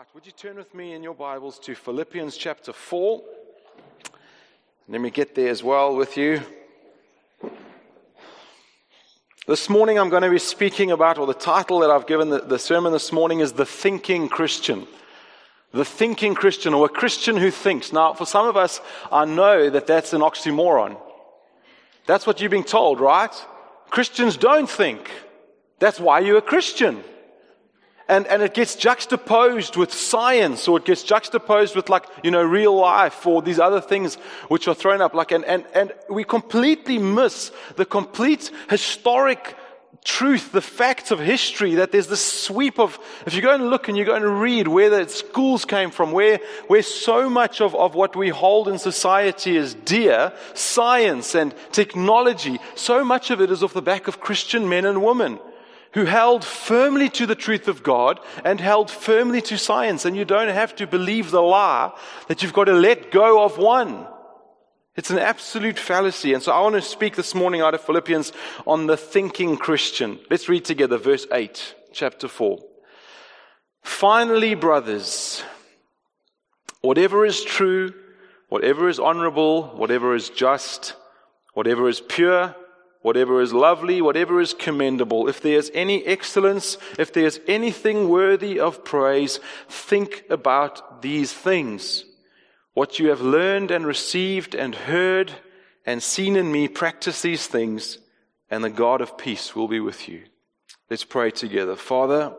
right, would you turn with me in your Bibles to Philippians chapter 4? Let me get there as well with you. This morning I'm going to be speaking about, or the title that I've given the, the sermon this morning is The Thinking Christian. The thinking Christian, or a Christian who thinks. Now, for some of us, I know that that's an oxymoron. That's what you're being told, right? Christians don't think. That's why you're a Christian and, and it gets juxtaposed with science or it gets juxtaposed with like, you know, real life or these other things which are thrown up. Like, and, and, and we completely miss the complete historic truth, the facts of history, that there's this sweep of, if you go and look and you go and read where the schools came from, where, where so much of, of what we hold in society is dear, science and technology, so much of it is off the back of Christian men and women who held firmly to the truth of God and held firmly to science. And you don't have to believe the lie that you've got to let go of one. It's an absolute fallacy. And so I want to speak this morning out of Philippians on the thinking Christian. Let's read together verse 8, chapter 4. Finally, brothers, whatever is true, whatever is honorable, whatever is just, whatever is pure, whatever is lovely, whatever is commendable, if there's any excellence, if there's anything worthy of praise, think about these things. What you have learned and received and heard and seen in me, practice these things, and the God of peace will be with you. Let's pray together. Father,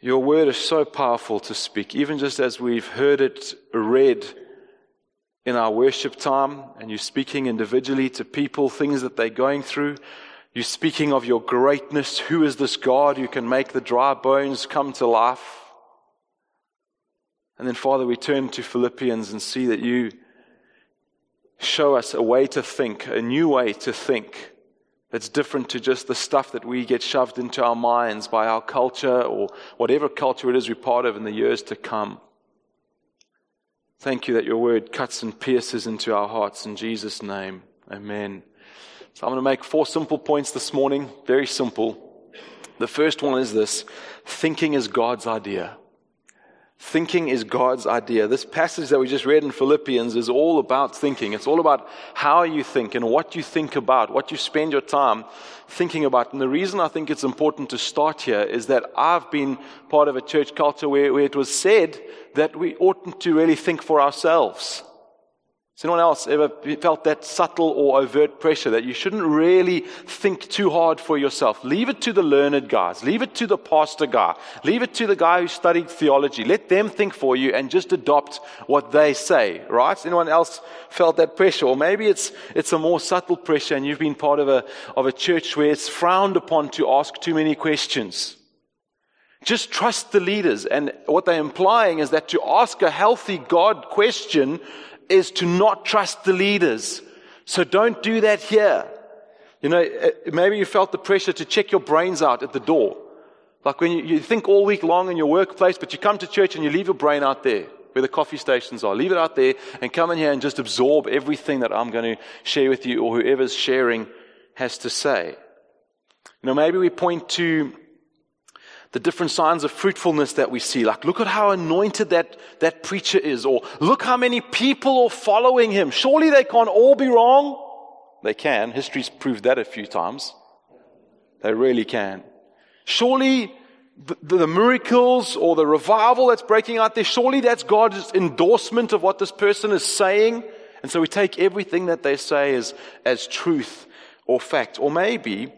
your word is so powerful to speak, even just as we've heard it read in our worship time and you're speaking individually to people, things that they're going through. You're speaking of your greatness. Who is this God who can make the dry bones come to life? And then, Father, we turn to Philippians and see that you show us a way to think, a new way to think that's different to just the stuff that we get shoved into our minds by our culture or whatever culture it is we're part of in the years to come. Thank you that your word cuts and pierces into our hearts in Jesus' name. Amen. So I'm going to make four simple points this morning, very simple. The first one is this thinking is God's idea. Thinking is God's idea. This passage that we just read in Philippians is all about thinking. It's all about how you think and what you think about, what you spend your time thinking about. And the reason I think it's important to start here is that I've been part of a church culture where, where it was said that we oughtn't to really think for ourselves. Has anyone else ever felt that subtle or overt pressure that you shouldn't really think too hard for yourself? Leave it to the learned guys. Leave it to the pastor guy. Leave it to the guy who studied theology. Let them think for you and just adopt what they say, right? Anyone else felt that pressure? Or maybe it's, it's a more subtle pressure and you've been part of a, of a church where it's frowned upon to ask too many questions. Just trust the leaders. And what they're implying is that to ask a healthy God question is to not trust the leaders. So don't do that here. You know, eh, maybe you felt the pressure to check your brains out at the door. Like when you, you, think all week long in your workplace, but you come to church and you leave your brain out there where the coffee stations are. Leave it out there and come in here and just absorb everything that I'm going to share with you or whoever's sharing has to say. You know, maybe we point to the different signs of fruitfulness that we see. Like, look at how anointed that, that preacher is, or look how many people are following him. Surely they can't all be wrong. They can. History's proved that a few times. They really can. Surely the, the miracles or the revival that's breaking out there, surely that's God's endorsement of what this person is saying. And so we take everything that they say as, as truth or fact. Or maybe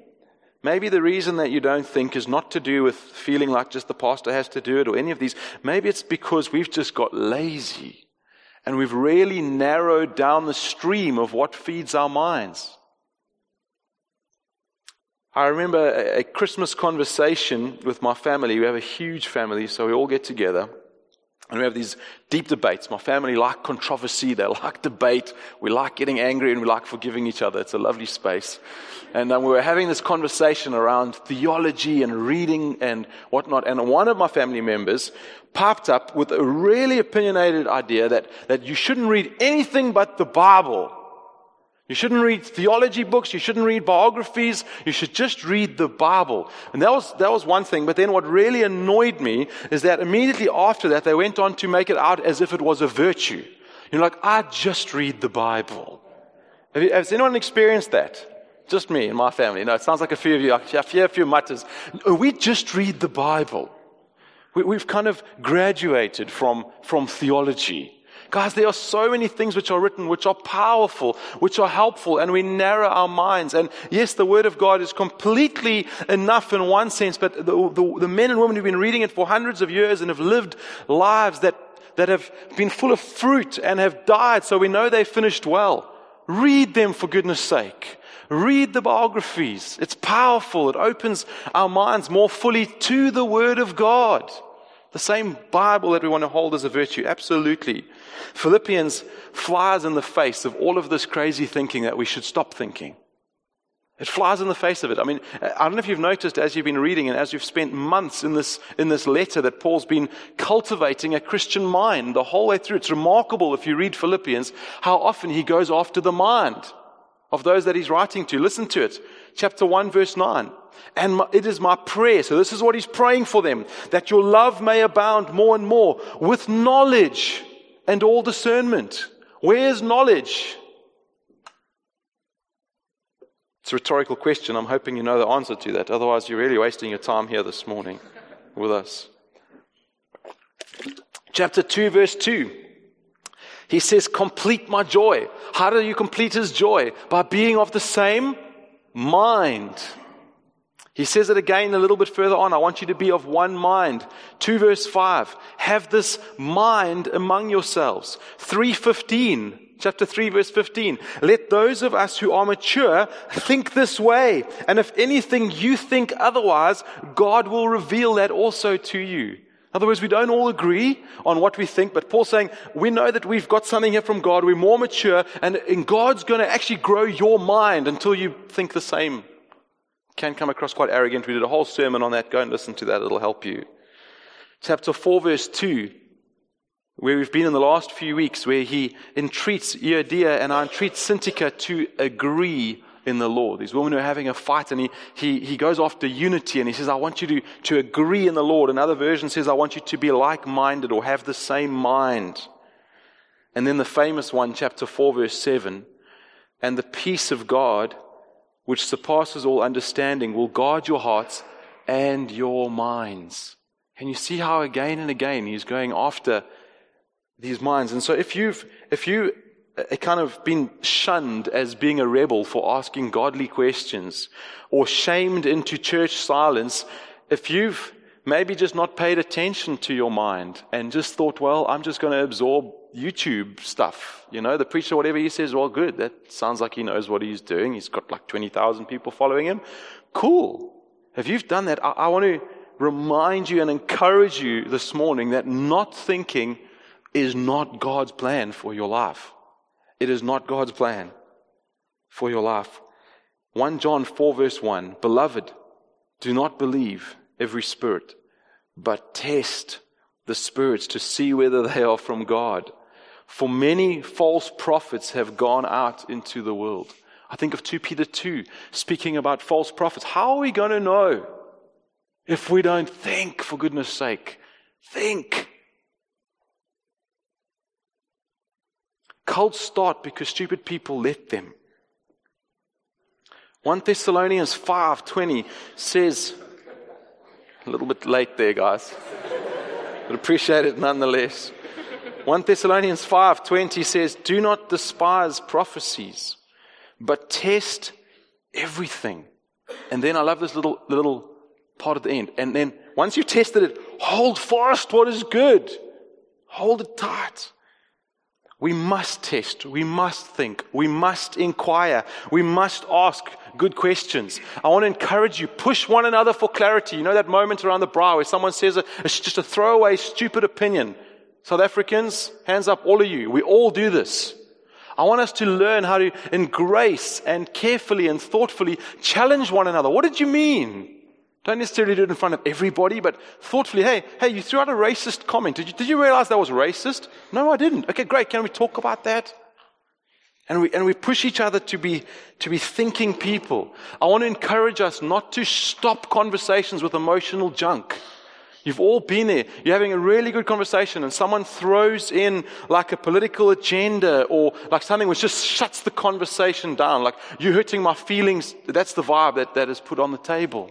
Maybe the reason that you don't think is not to do with feeling like just the pastor has to do it or any of these. Maybe it's because we've just got lazy and we've really narrowed down the stream of what feeds our minds. I remember a Christmas conversation with my family. We have a huge family, so we all get together. And we have these deep debates. My family like controversy, they like debate, we like getting angry, and we like forgiving each other. It's a lovely space. And um, we were having this conversation around theology and reading and whatnot. And one of my family members popped up with a really opinionated idea that, that you shouldn't read anything but the Bible. You shouldn't read theology books. You shouldn't read biographies. You should just read the Bible. And that was, that was one thing. But then what really annoyed me is that immediately after that, they went on to make it out as if it was a virtue. You're like, I just read the Bible. Has anyone experienced that? Just me and my family. No, it sounds like a few of you. I hear a few mutters. We just read the Bible. We, have kind of graduated from, from theology. Guys, there are so many things which are written, which are powerful, which are helpful, and we narrow our minds. And yes, the Word of God is completely enough in one sense, but the, the, the men and women who've been reading it for hundreds of years and have lived lives that, that have been full of fruit and have died, so we know they finished well. Read them for goodness sake. Read the biographies. It's powerful. It opens our minds more fully to the Word of God. The same Bible that we want to hold as a virtue. Absolutely. Philippians flies in the face of all of this crazy thinking that we should stop thinking. It flies in the face of it. I mean, I don't know if you've noticed as you've been reading and as you've spent months in this, in this letter that Paul's been cultivating a Christian mind the whole way through. It's remarkable if you read Philippians how often he goes after the mind of those that he's writing to. Listen to it. Chapter 1, verse 9. And it is my prayer. So this is what he's praying for them. That your love may abound more and more with knowledge and all discernment. Where's knowledge? It's a rhetorical question. I'm hoping you know the answer to that. Otherwise, you're really wasting your time here this morning with us. Chapter 2, verse 2. He says, Complete my joy. How do you complete his joy? By being of the same mind. He says it again a little bit further on. I want you to be of one mind. 2 verse 5. Have this mind among yourselves. 315. Chapter 3 verse 15. Let those of us who are mature think this way. And if anything you think otherwise, God will reveal that also to you. In other words, we don't all agree on what we think, but Paul's saying we know that we've got something here from God. We're more mature, and, God's going to actually grow your mind until you think the same. Can come across quite arrogant. We did a whole sermon on that. Go and listen to that. It'll help you. Chapter 4, verse 2, where we've been in the last few weeks, where he entreats Euodia and I entreat Syntyche to agree in the Lord. These women are having a fight, and he, he, he goes after unity and he says, I want you to, to agree in the Lord. Another version says, I want you to be like minded or have the same mind. And then the famous one, chapter 4, verse 7 and the peace of God, which surpasses all understanding, will guard your hearts and your minds. And you see how again and again he's going after these minds. And so if you've, if you kind of been shunned as being a rebel for asking godly questions or shamed into church silence if you've maybe just not paid attention to your mind and just thought, well, I'm just going to absorb YouTube stuff. You know, the preacher, whatever he says, well, good. That sounds like he knows what he's doing. He's got like 20,000 people following him. Cool. If you've done that, I, I want to remind you and encourage you this morning that not thinking is not God's plan for your life. It is not God's plan for your life. 1 John 4, verse 1 Beloved, do not believe every spirit, but test the spirits to see whether they are from God. For many false prophets have gone out into the world. I think of 2 Peter 2, speaking about false prophets. How are we going to know if we don't think, for goodness sake? Think. Cults start because stupid people let them. 1 Thessalonians 5:20 says a little bit late there guys. But appreciate it nonetheless. 1 Thessalonians 5:20 says, "Do not despise prophecies, but test everything." And then I love this little little part at the end. And then once you've tested it, hold fast what is good. Hold it tight. We must test. We must think. We must inquire. We must ask good questions. I want to encourage you, push one another for clarity. You know that moment around the braai where someone says a, it's just a throwaway, stupid opinion. South Africans, hands up, all of you. We all do this. I want us to learn how to, in grace and carefully and thoughtfully, challenge one another. What did you mean? Don't necessarily do it in front of everybody, but thoughtfully, hey, hey, you threw out a racist comment. Did you, did you realize that was racist? No, I didn't. Okay, great. Can we talk about that? And we, and we push each other to be, to be thinking people. I want to encourage us not to stop conversations with emotional junk. You've all been there. You're having a really good conversation and someone throws in like a political agenda or like something which just shuts the conversation down. Like, you're hurting my feelings. That's the vibe that, that is put on the table.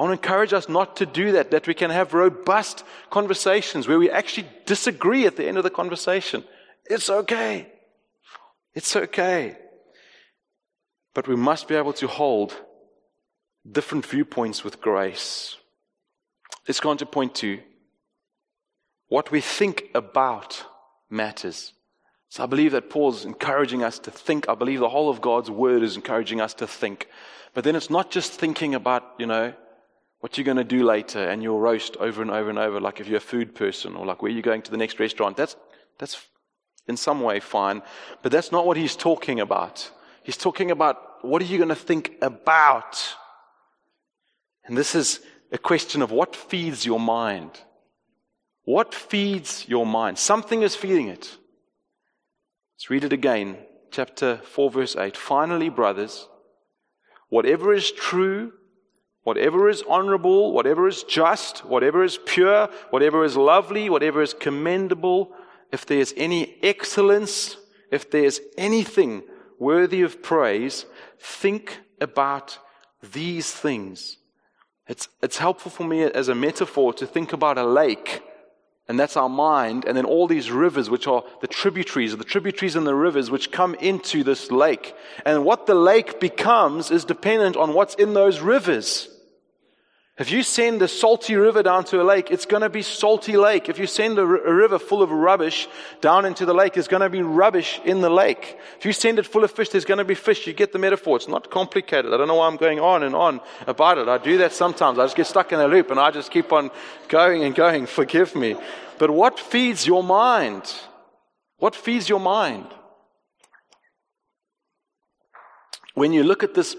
I want to encourage us not to do that, that we can have robust conversations where we actually disagree at the end of the conversation. It's okay. It's okay. But we must be able to hold different viewpoints with grace. Let's go on to point two. What we think about matters. So I believe that Paul's encouraging us to think. I believe the whole of God's word is encouraging us to think. But then it's not just thinking about, you know, what you're going to do later and you'll roast over and over and over, like if you're a food person or like where you're going to the next restaurant. That's, that's in some way fine, but that's not what he's talking about. He's talking about what are you going to think about? And this is a question of what feeds your mind. What feeds your mind? Something is feeding it. Let's read it again. Chapter 4, verse 8. Finally, brothers, whatever is true, whatever is honorable, whatever is just, whatever is pure, whatever is lovely, whatever is commendable, if there's any excellence, if there's anything worthy of praise, think about these things. It's, it's helpful for me as a metaphor to think about a lake, and that's our mind, and then all these rivers, which are the tributaries, the tributaries and the rivers which come into this lake. And what the lake becomes is dependent on what's in those rivers. If you send a salty river down to a lake, it's going to be salty lake. If you send a, r- a river full of rubbish down into the lake, there's going to be rubbish in the lake. If you send it full of fish, there's going to be fish. You get the metaphor. It's not complicated. I don't know why I'm going on and on about it. I do that sometimes. I just get stuck in a loop and I just keep on going and going. Forgive me. But what feeds your mind? What feeds your mind? When you look at this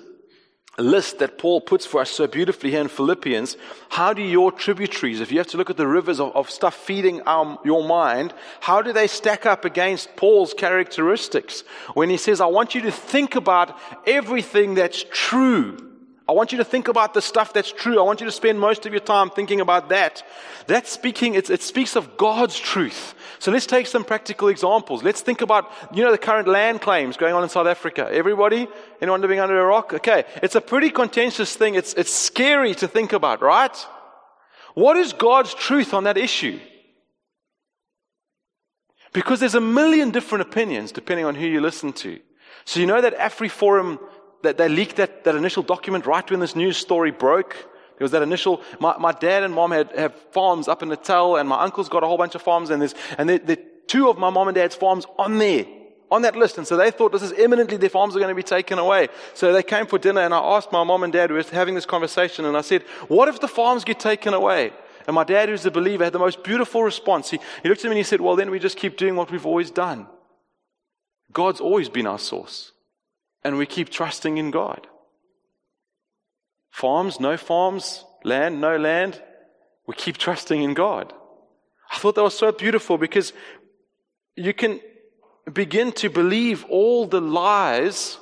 list that Paul puts for us so beautifully here in Philippians, how do your tributaries, if you have to look at the rivers of, of stuff feeding our, your mind, how do they stack up against Paul's characteristics? When he says, I want you to think about everything that's true. I want you to think about the stuff that's true. I want you to spend most of your time thinking about that. That's speaking, it, speaks of God's truth. So let's take some practical examples. Let's think about, you know, the current land claims going on in South Africa. Everybody? Anyone living under a rock? Okay. It's a pretty contentious thing. It's, it's scary to think about, right? What is God's truth on that issue? Because there's a million different opinions depending on who you listen to. So you know that AfriForum that they leaked that, that initial document right when this news story broke. There was that initial, my, my dad and mom had, have farms up in Natal and my uncle's got a whole bunch of farms and there's, and the, the two of my mom and dad's farms on there, on that list. And so they thought this is imminently their farms are going to be taken away. So they came for dinner and I asked my mom and dad, we were having this conversation and I said, what if the farms get taken away? And my dad, who's a believer, had the most beautiful response. He, he looked at me and he said, well, then we just keep doing what we've always done. God's always been our source and we keep trusting in God. Farms, no farms, land, no land, we keep trusting in God. I thought that was so beautiful because you can begin to believe all the lies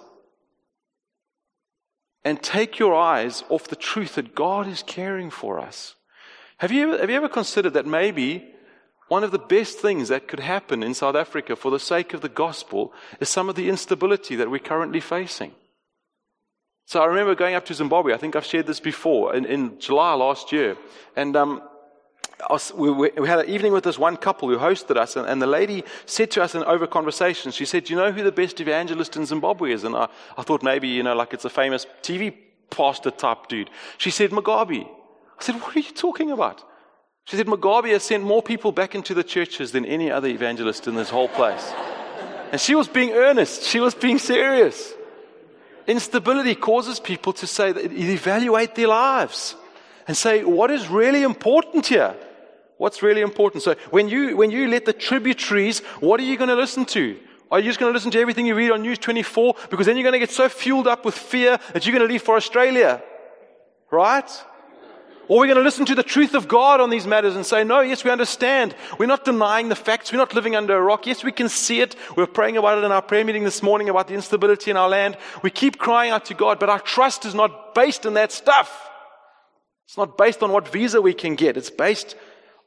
and take your eyes off the truth that God is caring for us. Have you, have you ever considered that maybe one of the best things that could happen in South Africa for the sake of the gospel is some of the instability that we're currently facing. So I remember going up to Zimbabwe. I think I've shared this before in, in July last year. And um, was, we, we, had an evening with this one couple who hosted us, and, and, the lady said to us in over conversation, she said, Do you know who the best evangelist in Zimbabwe is? And I, I thought maybe, you know, like it's a famous TV pastor type dude. She said, Mugabe. I said, What are you talking about? She said, Mugabe has sent more people back into the churches than any other evangelist in this whole place. and she was being earnest, she was being serious. Instability causes people to say, that, evaluate their lives and say, what is really important here? What's really important? So when you, when you let the tributaries, what are you going to listen to? Are you just going to listen to everything you read on News 24? Because then you're going to get so fueled up with fear that you're going to leave for Australia. Right? Or we're going to listen to the truth of God on these matters and say, no, yes, we understand. We're not denying the facts. We're not living under a rock. Yes, we can see it. We're praying about it in our prayer meeting this morning about the instability in our land. We keep crying out to God, but our trust is not based in that stuff. It's not based on what visa we can get. It's based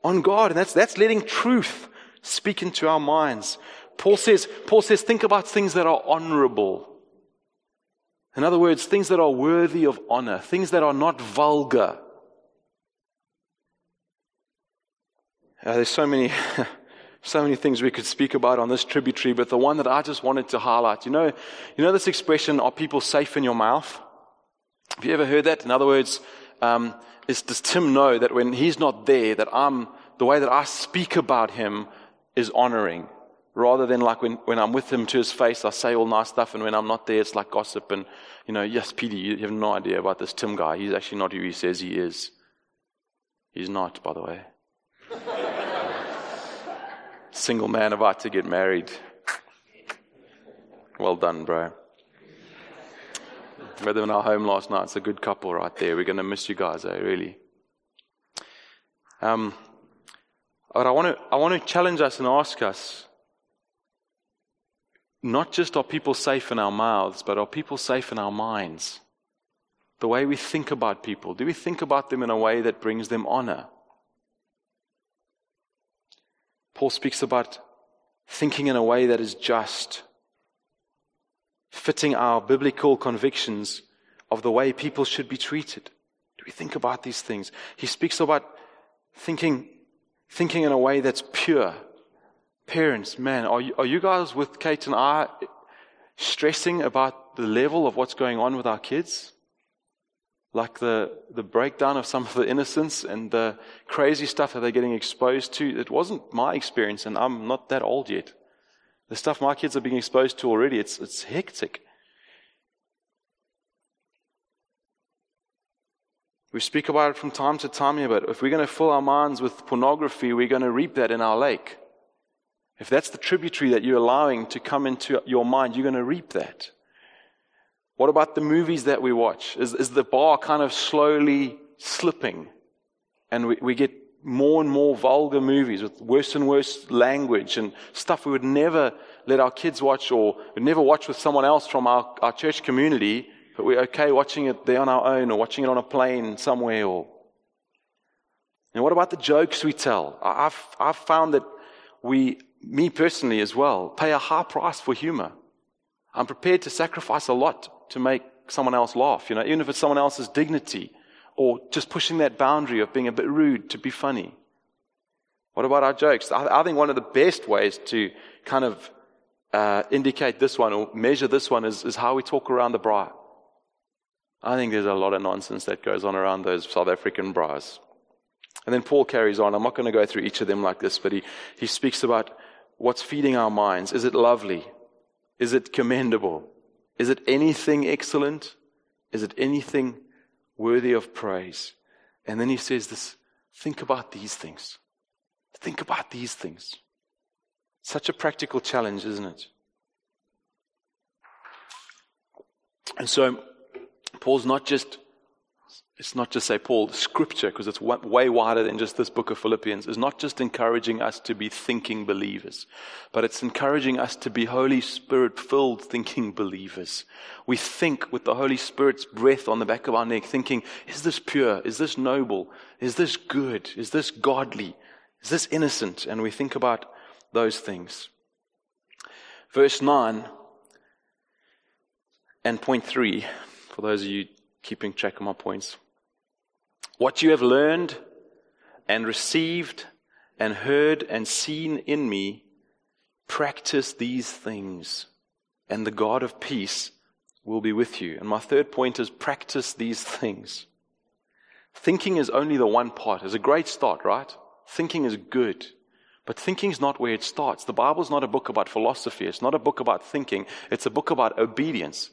on God. And that's, that's letting truth speak into our minds. Paul says, Paul says, think about things that are honorable. In other words, things that are worthy of honor, things that are not vulgar. Uh, there's so many, so many things we could speak about on this tributary, but the one that I just wanted to highlight, you know, you know this expression, are people safe in your mouth? Have you ever heard that? In other words, um, is, does Tim know that when he's not there, that I'm, the way that I speak about him is honoring? Rather than like when, when I'm with him to his face, I say all nice stuff, and when I'm not there, it's like gossip. And, you know, yes, Petey, you have no idea about this Tim guy. He's actually not who he says he is. He's not, by the way. Single man about to get married. Well done, bro. Met them in our home last night. It's a good couple right there. We're going to miss you guys, eh? Really. Um, but I want to I want to challenge us and ask us not just are people safe in our mouths, but are people safe in our minds? The way we think about people. Do we think about them in a way that brings them honor? Paul speaks about thinking in a way that is just, fitting our biblical convictions of the way people should be treated. Do we think about these things? He speaks about thinking, thinking in a way that's pure, Parents, man, are you, are you guys with Kate and I stressing about the level of what's going on with our kids? Like the, the breakdown of some of the innocence and the crazy stuff that they're getting exposed to. It wasn't my experience, and I'm not that old yet. The stuff my kids are being exposed to already, it's, it's hectic. We speak about it from time to time here, but if we're going to fill our minds with pornography, we're going to reap that in our lake. If that's the tributary that you're allowing to come into your mind, you're going to reap that. What about the movies that we watch? Is, is the bar kind of slowly slipping? And we, we get more and more vulgar movies with worse and worse language and stuff we would never let our kids watch or would never watch with someone else from our, our church community, but we're okay watching it there on our own or watching it on a plane somewhere or. And what about the jokes we tell? I've, I've found that we me personally as well, pay a high price for humor. I'm prepared to sacrifice a lot to make someone else laugh, you know, even if it's someone else's dignity or just pushing that boundary of being a bit rude to be funny. What about our jokes? I, I think one of the best ways to kind of uh, indicate this one or measure this one is, is how we talk around the braai. I think there's a lot of nonsense that goes on around those South African braais. And then Paul carries on. I'm not going to go through each of them like this, but he, he speaks about what's feeding our minds? Is it lovely? Is it commendable? Is it anything excellent? Is it anything worthy of praise? And then he says this think about these things. Think about these things. Such a practical challenge, isn't it? And so, Paul's not just it's not just say Paul, scripture, because it's way wider than just this book of Philippians, is not just encouraging us to be thinking believers, but it's encouraging us to be Holy Spirit filled thinking believers. We think with the Holy Spirit's breath on the back of our neck, thinking, is this pure? Is this noble? Is this good? Is this godly? Is this innocent? And we think about those things. Verse 9 and point 3, for those of you keeping track of my points. What you have learned and received and heard and seen in me, practice these things, and the God of peace will be with you. And my third point is practice these things. Thinking is only the one part. It's a great start, right? Thinking is good. But thinking is not where it starts. The Bible is not a book about philosophy. It's not a book about thinking. It's a book about obedience.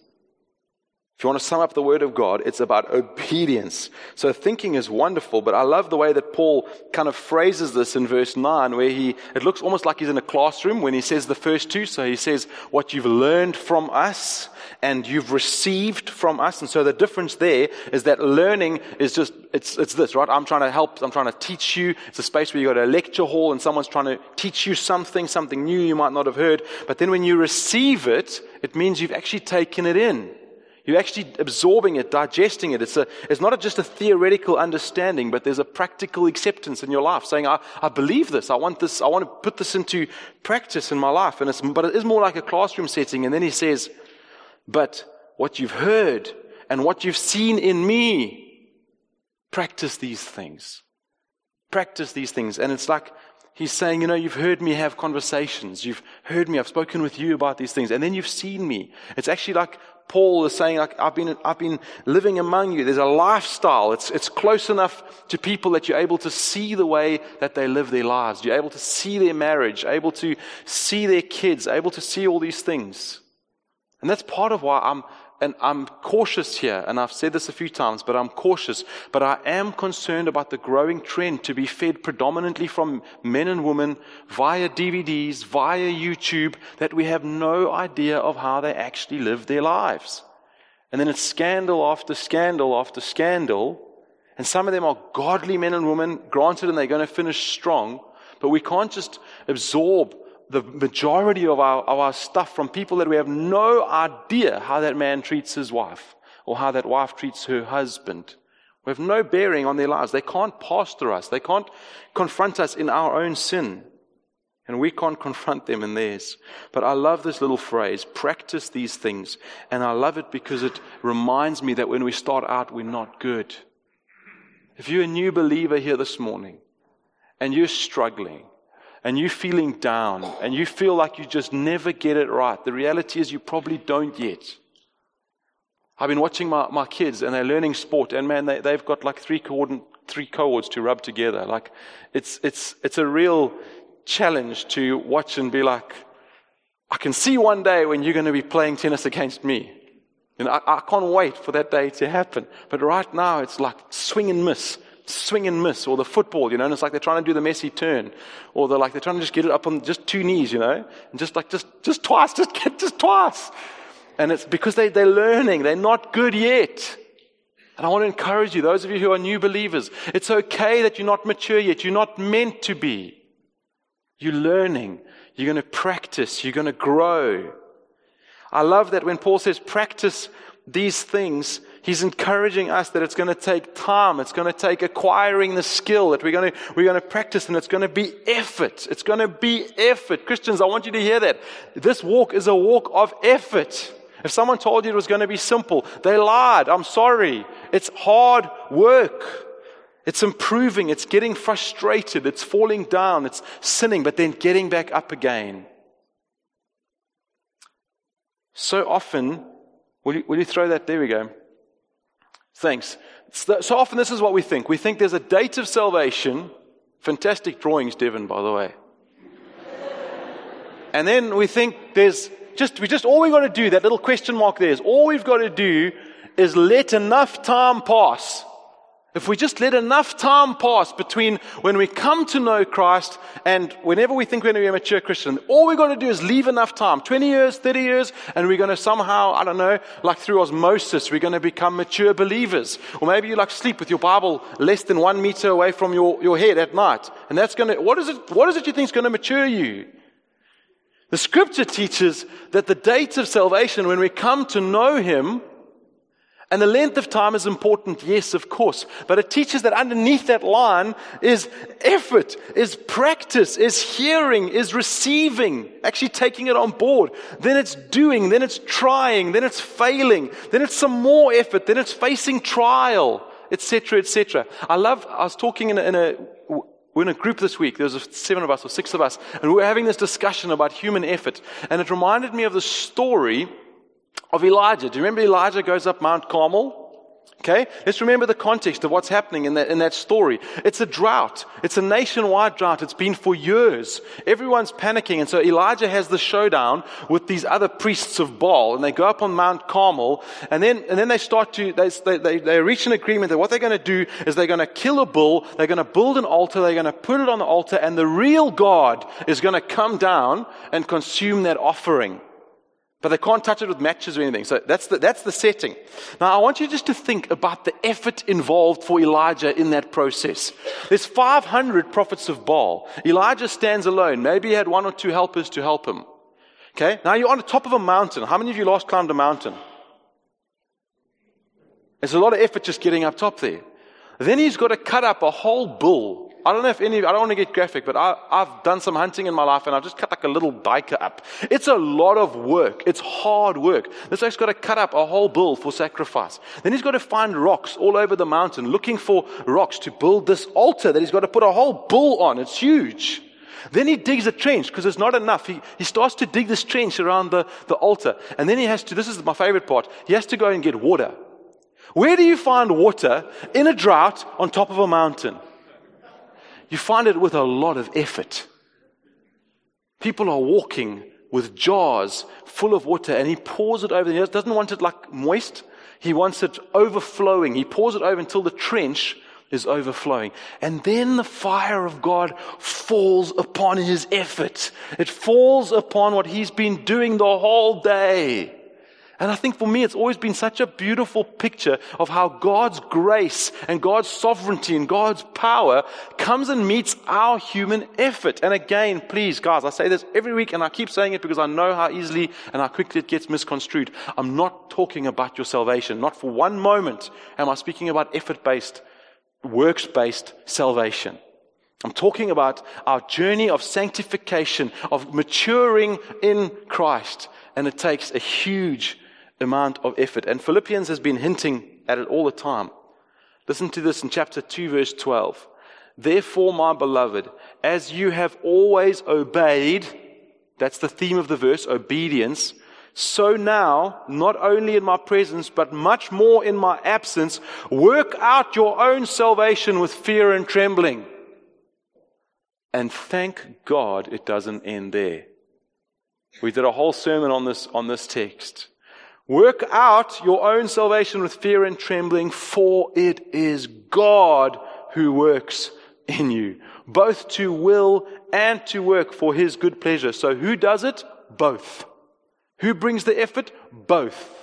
If you want to sum up the word of God, it's about obedience. So thinking is wonderful, but I love the way that Paul kind of phrases this in verse 9, where he, it looks almost like he's in a classroom when he says the first two. So he says, what you've learned from us and you've received from us. And so the difference there is that learning is just, it's, it's this, right? I'm trying to help, I'm trying to teach you. It's a space where you've got a lecture hall and someone's trying to teach you something, something new you might not have heard. But then when you receive it, it means you've actually taken it in. You're actually absorbing it, digesting it. It's, a, it's not a, just a theoretical understanding, but there's a practical acceptance in your life saying, I, I believe this. I want this. I want to put this into practice in my life. And it's, but it is more like a classroom setting. And then he says, but what you've heard and what you've seen in me, practice these things. Practice these things. And it's like, He's saying, you know, you've heard me have conversations. You've heard me. I've spoken with you about these things. And then you've seen me. It's actually like Paul is saying, I've been, I've been living among you. There's a lifestyle. It's, it's close enough to people that you're able to see the way that they live their lives. You're able to see their marriage, able to see their kids, able to see all these things. And that's part of why I'm and I'm cautious here, and I've said this a few times, but I'm cautious. But I am concerned about the growing trend to be fed predominantly from men and women via DVDs, via YouTube, that we have no idea of how they actually live their lives. And then it's scandal after scandal after scandal. And some of them are godly men and women, granted, and they're going to finish strong. But we can't just absorb the majority of our, of our stuff from people that we have no idea how that man treats his wife or how that wife treats her husband. We have no bearing on their lives. They can't pastor us. They can't confront us in our own sin. And we can't confront them in theirs. But I love this little phrase, practice these things. And I love it because it reminds me that when we start out, we're not good. If you're a new believer here this morning and you're struggling, and you're feeling down and you feel like you just never get it right, the reality is you probably don't yet. I've been watching my, my kids and they're learning sport, and man, they, they've got like three, coordin- three cohorts to rub together. Like, it's, it's, it's a real challenge to watch and be like, I can see one day when you're going to be playing tennis against me. And I, I can't wait for that day to happen. But right now, it's like swing and miss swing and miss, or the football, you know, and it's like they're trying to do the Messi turn, or they're like they're trying to just get it up on just two knees, you know, and just like just just twice, just get just twice, and it's because they they're learning, they're not good yet. And I want to encourage you, those of you who are new believers, it's okay that you're not mature yet. You're not meant to be. You're learning. You're going to practice. You're going to grow. I love that when Paul says practice these things, he's encouraging us that it's going to take time. It's going to take acquiring the skill that we're going to, we're going to practice and it's going to be effort. It's going to be effort. Christians, I want you to hear that. This walk is a walk of effort. If someone told you it was going to be simple, they lied. I'm sorry. It's hard work. It's improving. It's getting frustrated. It's falling down. It's sinning, but then getting back up again. So often, will you, will you throw that? There we go. Thanks. So often, this is what we think. We think there's a date of salvation. Fantastic drawings, Devon, by the way. and then we think there's just, we just, all we've got to do, that little question mark there is, all we've got to do is let enough time pass if we just let enough time pass between when we come to know Christ and whenever we think we're going to be a mature Christian, all we're going to do is leave enough time 20 years, 30 years, and we're going to somehow, I don't know, like through osmosis, we're going to become mature believers. Or maybe you like sleep with your Bible less than one meter away from your, your head at night. And that's going to, what is it, what is it you think is going to mature you? The scripture teaches that the date of salvation, when we come to know Him, and the length of time is important, yes, of course. But it teaches that underneath that line is effort, is practice, is hearing, is receiving, actually taking it on board. Then it's doing, then it's trying, then it's failing, then it's some more effort, then it's facing trial, etc., etc. I love, I was talking in a, in a we're in a group this week. There was seven of us or six of us, and we were having this discussion about human effort. And it reminded me of the story of Elijah. Do you remember Elijah goes up Mount Carmel? Okay? Let's remember the context of what's happening in that, in that story. It's a drought. It's a nationwide drought. It's been for years. Everyone's panicking. And so Elijah has the showdown with these other priests of Baal. And they go up on Mount Carmel. And then, and then they start to, they, they, they reach an agreement that what they're going to do is they're going to kill a bull. They're going to build an altar. They're going to put it on the altar. And the real God is going to come down and consume that offering. But they can't touch it with matches or anything. So that's the, that's the setting. Now, I want you just to think about the effort involved for Elijah in that process. There's 500 prophets of Baal. Elijah stands alone. Maybe he had one or two helpers to help him. Okay? Now you're on the top of a mountain. How many of you last climbed a mountain? There's a lot of effort just getting up top there. Then he's got to cut up a whole bull I don't know if any, I don't want to get graphic, but I, have done some hunting in my life and I've just cut like a little duiker up. It's a lot of work. It's hard work. This guy's got to cut up a whole bull for sacrifice. Then he's got to find rocks all over the mountain, looking for rocks to build this altar that he's got to put a whole bull on. It's huge. Then he digs a trench because it's not enough. He, he starts to dig this trench around the, the altar. And then he has to, this is my favorite part, he has to go and get water. Where do you find water in a drought on top of a mountain? You find it with a lot of effort. People are walking with jars full of water and he pours it over. He doesn't want it like moist. He wants it overflowing. He pours it over until the trench is overflowing. And then the fire of God falls upon his effort. It falls upon what he's been doing the whole day. And I think for me, it's always been such a beautiful picture of how God's grace and God's sovereignty and God's power comes and meets our human effort. And again, please, guys, I say this every week and I keep saying it because I know how easily and how quickly it gets misconstrued. I'm not talking about your salvation. Not for one moment am I speaking about effort based, works based salvation. I'm talking about our journey of sanctification, of maturing in Christ. And it takes a huge amount of effort. And Philippians has been hinting at it all the time. Listen to this in chapter 2, verse 12. Therefore, my beloved, as you have always obeyed, that's the theme of the verse, obedience. So now, not only in my presence, but much more in my absence, work out your own salvation with fear and trembling. And thank God it doesn't end there. We did a whole sermon on this, on this text. Work out your own salvation with fear and trembling, for it is God who works in you, both to will and to work for his good pleasure. So who does it? Both. Who brings the effort? Both.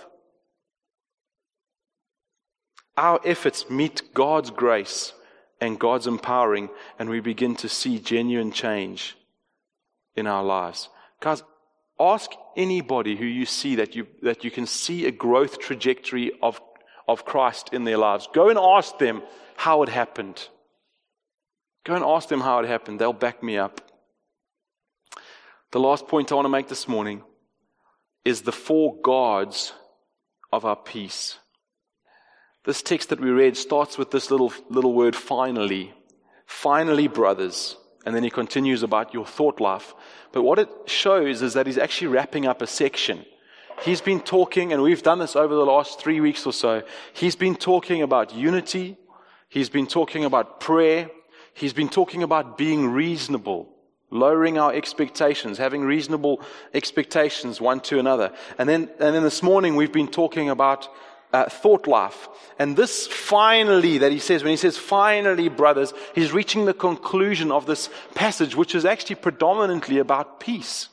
Our efforts meet God's grace and God's empowering, and we begin to see genuine change in our lives. Guys, Ask anybody who you see that you, that you can see a growth trajectory of, of Christ in their lives. Go and ask them how it happened. Go and ask them how it happened. They'll back me up. The last point I want to make this morning is the four gods of our peace. This text that we read starts with this little, little word, finally. Finally, brothers. And then he continues about your thought life. But what it shows is that he's actually wrapping up a section. He's been talking, and we've done this over the last three weeks or so. He's been talking about unity. He's been talking about prayer. He's been talking about being reasonable, lowering our expectations, having reasonable expectations one to another. And then, and then this morning we've been talking about uh, thought life. And this finally that he says, when he says finally, brothers, he's reaching the conclusion of this passage, which is actually predominantly about peace.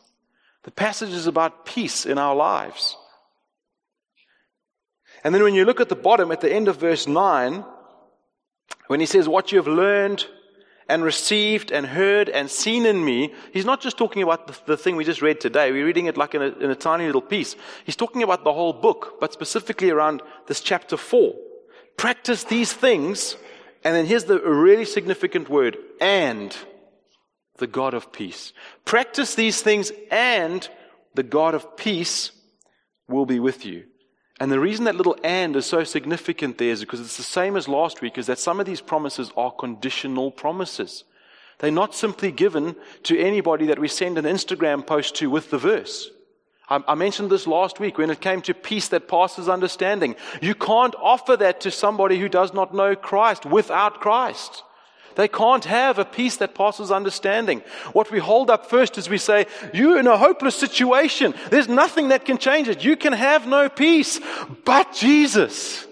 The passage is about peace in our lives. And then when you look at the bottom, at the end of verse 9, when he says, What you have learned and received and heard and seen in me, he's not just talking about the, the thing we just read today. We're reading it like in a, in a tiny little piece. He's talking about the whole book, but specifically around this chapter 4. Practice these things, and then here's the really significant word, and the God of peace. Practice these things, and the God of peace will be with you. And the reason that little and is so significant there is because it's the same as last week, is that some of these promises are conditional promises. They're not simply given to anybody that we send an Instagram post to with the verse. I mentioned this last week when it came to peace that passes understanding. You can't offer that to somebody who does not know Christ without Christ. They can't have a peace that passes understanding. What we hold up first is we say, You're in a hopeless situation. There's nothing that can change it. You can have no peace but Jesus.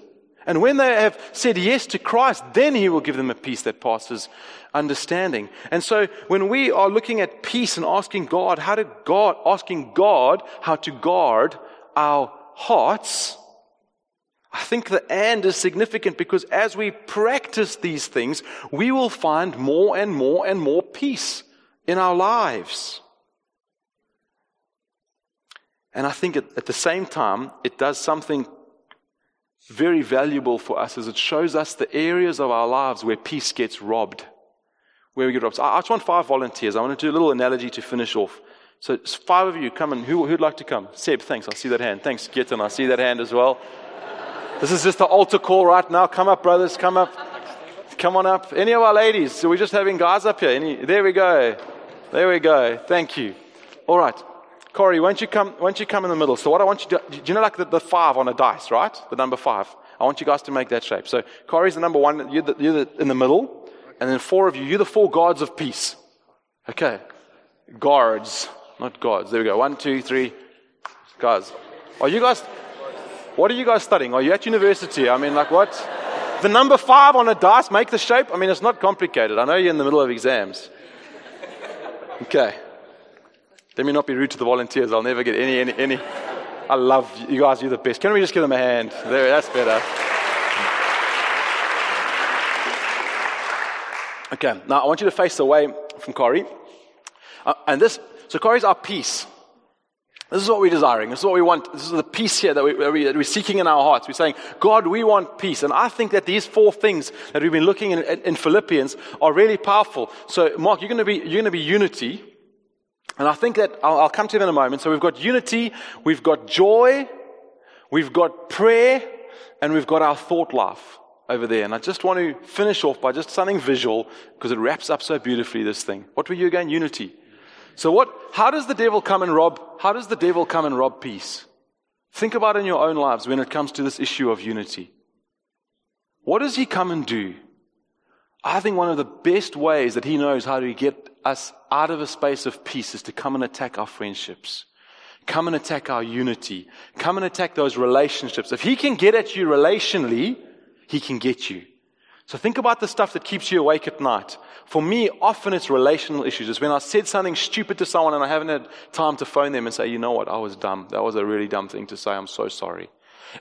And when they have said yes to Christ, then He will give them a peace that passes understanding. And so when we are looking at peace and asking God, how to God, asking God how to guard our hearts, I think the and is significant because as we practice these things, we will find more and more and more peace in our lives. And I think at, the same time, it does something very valuable for us as it shows us the areas of our lives where peace gets robbed. Where we get robbed. So I just want five volunteers. I want to do a little analogy to finish off. So five of you come and who, who'd like to come? Seb, thanks. I see that hand. Thanks, Gitten. I see that hand as well. This is just the altar call right now. Come up, brothers. Come up. Come on up. Any of our ladies? So we're just having guys up here. Any, there we go. There we go. Thank you. All right. Corey, won't you come, won't you come in the middle? So what I want you to do, you know like the, the five on a dice, right? The number five. I want you guys to make that shape. So Corey's the number one, you're, the, you're the, in the middle, and then four of you, you're the four guards of peace. Okay. Guards, not gods. There we go. One, two, three. Guys. Are you guys, what are you guys studying? Are you at university? I mean, like what? The number five on a dice, make the shape. I mean, it's not complicated. I know you're in the middle of exams. Okay. Let me not be rude to the volunteers. I'll never get any, any, any. I love you guys. You're the best. Can we just give them a hand? There, that's better. Okay, now I want you to face away from Corey. Uh, and this, so Corey's our peace. This is what we're desiring. This is what we want. This is the peace here that, we, that, we, are seeking in our hearts. We're saying, God, we want peace. And I think that these four things that we've been looking in, in Philippians are really powerful. So, Mark, you're going to be, you're going to be unity. And I think that I'll, I'll come to them in a moment. So we've got unity, we've got joy, we've got prayer, and we've got our thought life over there. And I just want to finish off by just something visual because it wraps up so beautifully this thing. What were you again? Unity. So what, how does the devil come and rob, how does the devil come and rob peace? Think about in your own lives when it comes to this issue of unity. What does he come and do? I think one of the best ways that he knows how to get us out of a space of peace is to come and attack our friendships. Come and attack our unity. Come and attack those relationships. If he can get at you relationally, he can get you. So think about the stuff that keeps you awake at night. For me, often it's relational issues. It's when I said something stupid to someone and I haven't had time to phone them and say, you know what, I was dumb. That was a really dumb thing to say. I'm so sorry.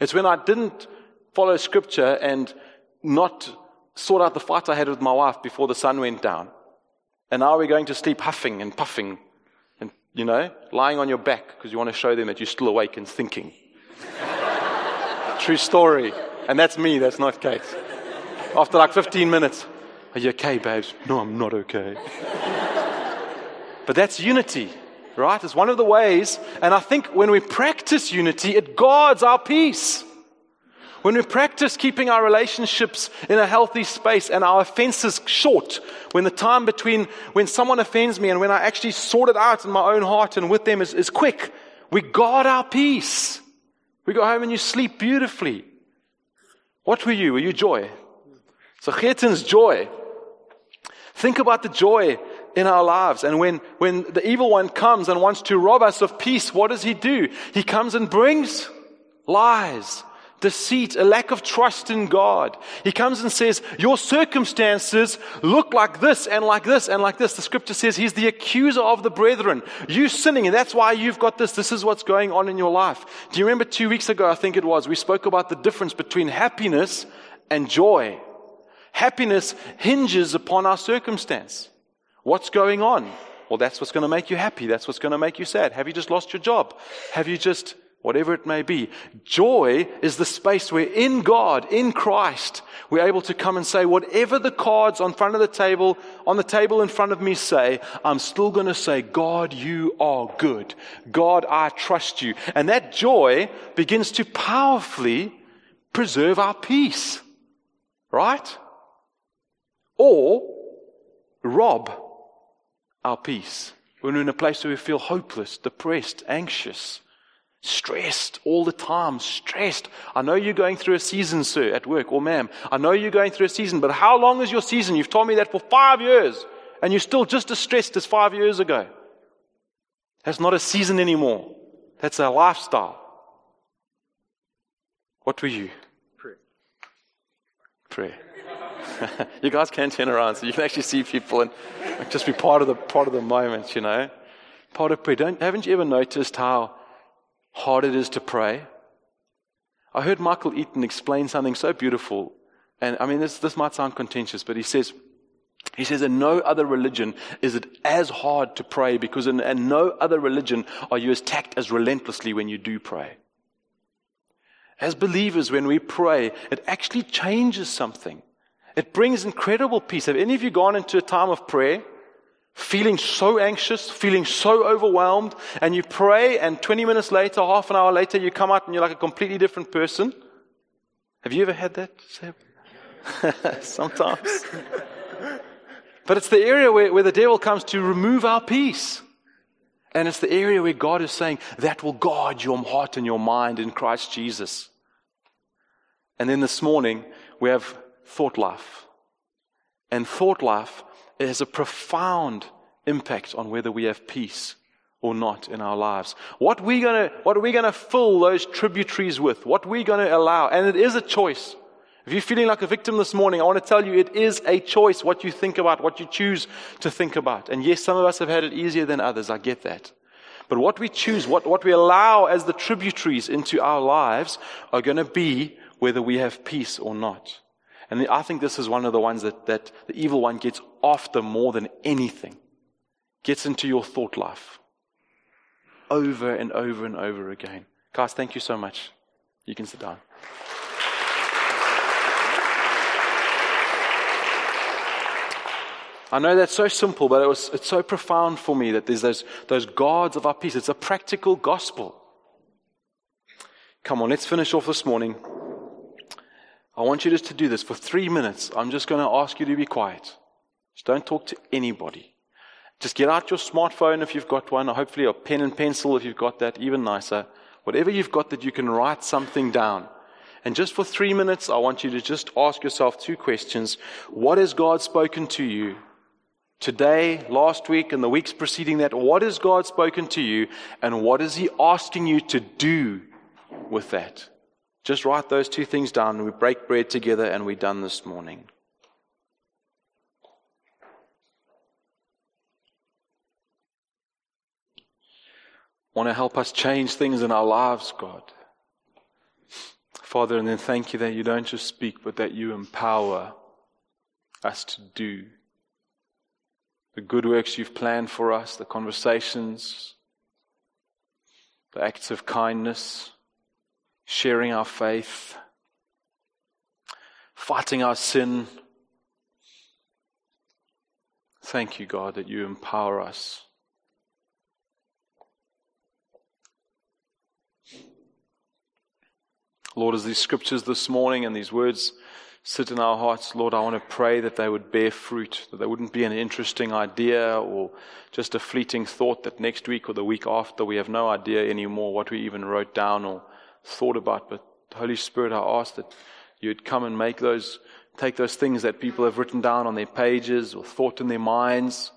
It's when I didn't follow scripture and not sort out the fight I had with my wife before the sun went down. And now we're going to sleep huffing and puffing and, you know, lying on your back because you want to show them that you're still awake and thinking. True story. And that's me, that's not Kate. After like 15 minutes, are you okay, babes? No, I'm not okay. but that's unity, right? It's one of the ways. And I think when we practice unity, it guards our peace. When we practice keeping our relationships in a healthy space and our offenses short, when the time between when someone offends me and when I actually sort it out in my own heart and with them is, is quick, we guard our peace. We go home and you sleep beautifully. What were you? Were you joy? So Chetan's joy. Think about the joy in our lives. And when, when the evil one comes and wants to rob us of peace, what does he do? He comes and brings lies deceit, a lack of trust in God. He comes and says, Your circumstances look like this and like this and like this. The scripture says he's the accuser of the brethren. You sinning, and that's why you've got this. This is what's going on in your life. Do you remember two weeks ago, I think it was, we spoke about the difference between happiness and joy. Happiness hinges upon our circumstance. What's going on? Well, that's what's going to make you happy. That's what's going to make you sad. Have you just lost your job? Have you just whatever it may be. Joy is the space where in God, in Christ, we're able to come and say, whatever the cards on front of the table, on the table in front of me say, I'm still going to say, God, you are good. God, I trust you. And that joy begins to powerfully preserve our peace. Right? Or rob our peace when we're in a place where we feel hopeless, depressed, anxious Stressed all the time, stressed. I know you're going through a season, sir, at work, or ma'am. I know you're going through a season, but how long is your season? You've told me that for five years, and you're still just as stressed as five years ago. That's not a season anymore. That's a lifestyle. What were you? Prayer. Prayer. you guys can turn around so you can actually see people and just be part of the part of the moment, you know. Part of prayer. Don't haven't you ever noticed how hard it is to pray? I heard Michael Eaton explain something so beautiful. And I mean this this might sound contentious, but he says he says, in no other religion is it as hard to pray because in, in no other religion are you attacked as relentlessly when you do pray. As believers, when we pray, it actually changes something. It brings incredible peace. Have any of you gone into a time of prayer feeling so anxious, feeling so overwhelmed, and you pray, and 20 minutes later, half an hour later, you come out and you're like a completely different person? Have you ever had that? Sometimes. but it's the area where, where the devil comes to remove our peace. And it's the area where God is saying that will guard your heart and your mind in Christ Jesus. And then this morning, we have thought life. And thought life has a profound impact on whether we have peace or not in our lives. What we gonna, what are we gonna fill those tributaries with? What we gonna allow? And it is a choice. If you're feeling like a victim this morning, I want to tell you it is a choice what you think about, what you choose to think about. And yes, some of us have had it easier than others. I get that. But what we choose, what, what we allow as the tributaries into our lives are going to be whether we have peace or not. And I think this is one of the ones that, that the evil one gets after more than anything. Gets into your thought life. Over and over and over again. Guys, thank you so much. You can sit down. I know that's so simple, but it was, it's so profound for me that there's those, those guards of our peace. It's a practical gospel. Come on, let's finish off this morning. I want you just to do this for three minutes. I'm just going to ask you to be quiet. Just don't talk to anybody. Just get out your smartphone if you've got one, or hopefully a pen and pencil if you've got that, even nicer. Whatever you've got that you can write something down. And just for three minutes, I want you to just ask yourself two questions. What has God spoken to you today, last week, and the weeks preceding that? What has God spoken to you, and what is He asking you to do with that? Just write those two things down we break bread together and we're done this morning. Want to help us change things in our lives, God. Father, and then thank you that you don't just speak, but that you empower us to do the good works you've planned for us, the conversations, the acts of kindness sharing our faith, fighting our sin. Thank you, God, that you empower us. Lord, as these scriptures this morning and these words sit in our hearts, Lord, I want to pray that they would bear fruit, that they wouldn't be an interesting idea or just a fleeting thought that next week or the week after we have no idea anymore what we even wrote down or thought about. But Holy Spirit, I ask that you'd come and make those, take those things that people have written down on their pages or thought in their minds.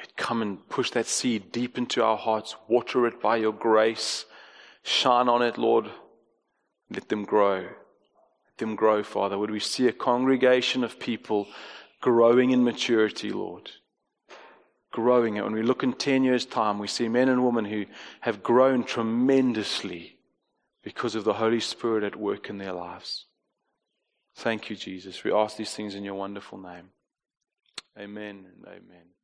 You'd come and push that seed deep into our hearts, water it by your grace, shine on it, Lord. Let them grow. Let them grow, Father. Would we see a congregation of people growing in maturity, Lord? Growing it. When we look in 10 years' time, we see men and women who have grown tremendously because of the Holy Spirit at work in their lives. Thank you, Jesus. We ask these things in your wonderful name. Amen and amen.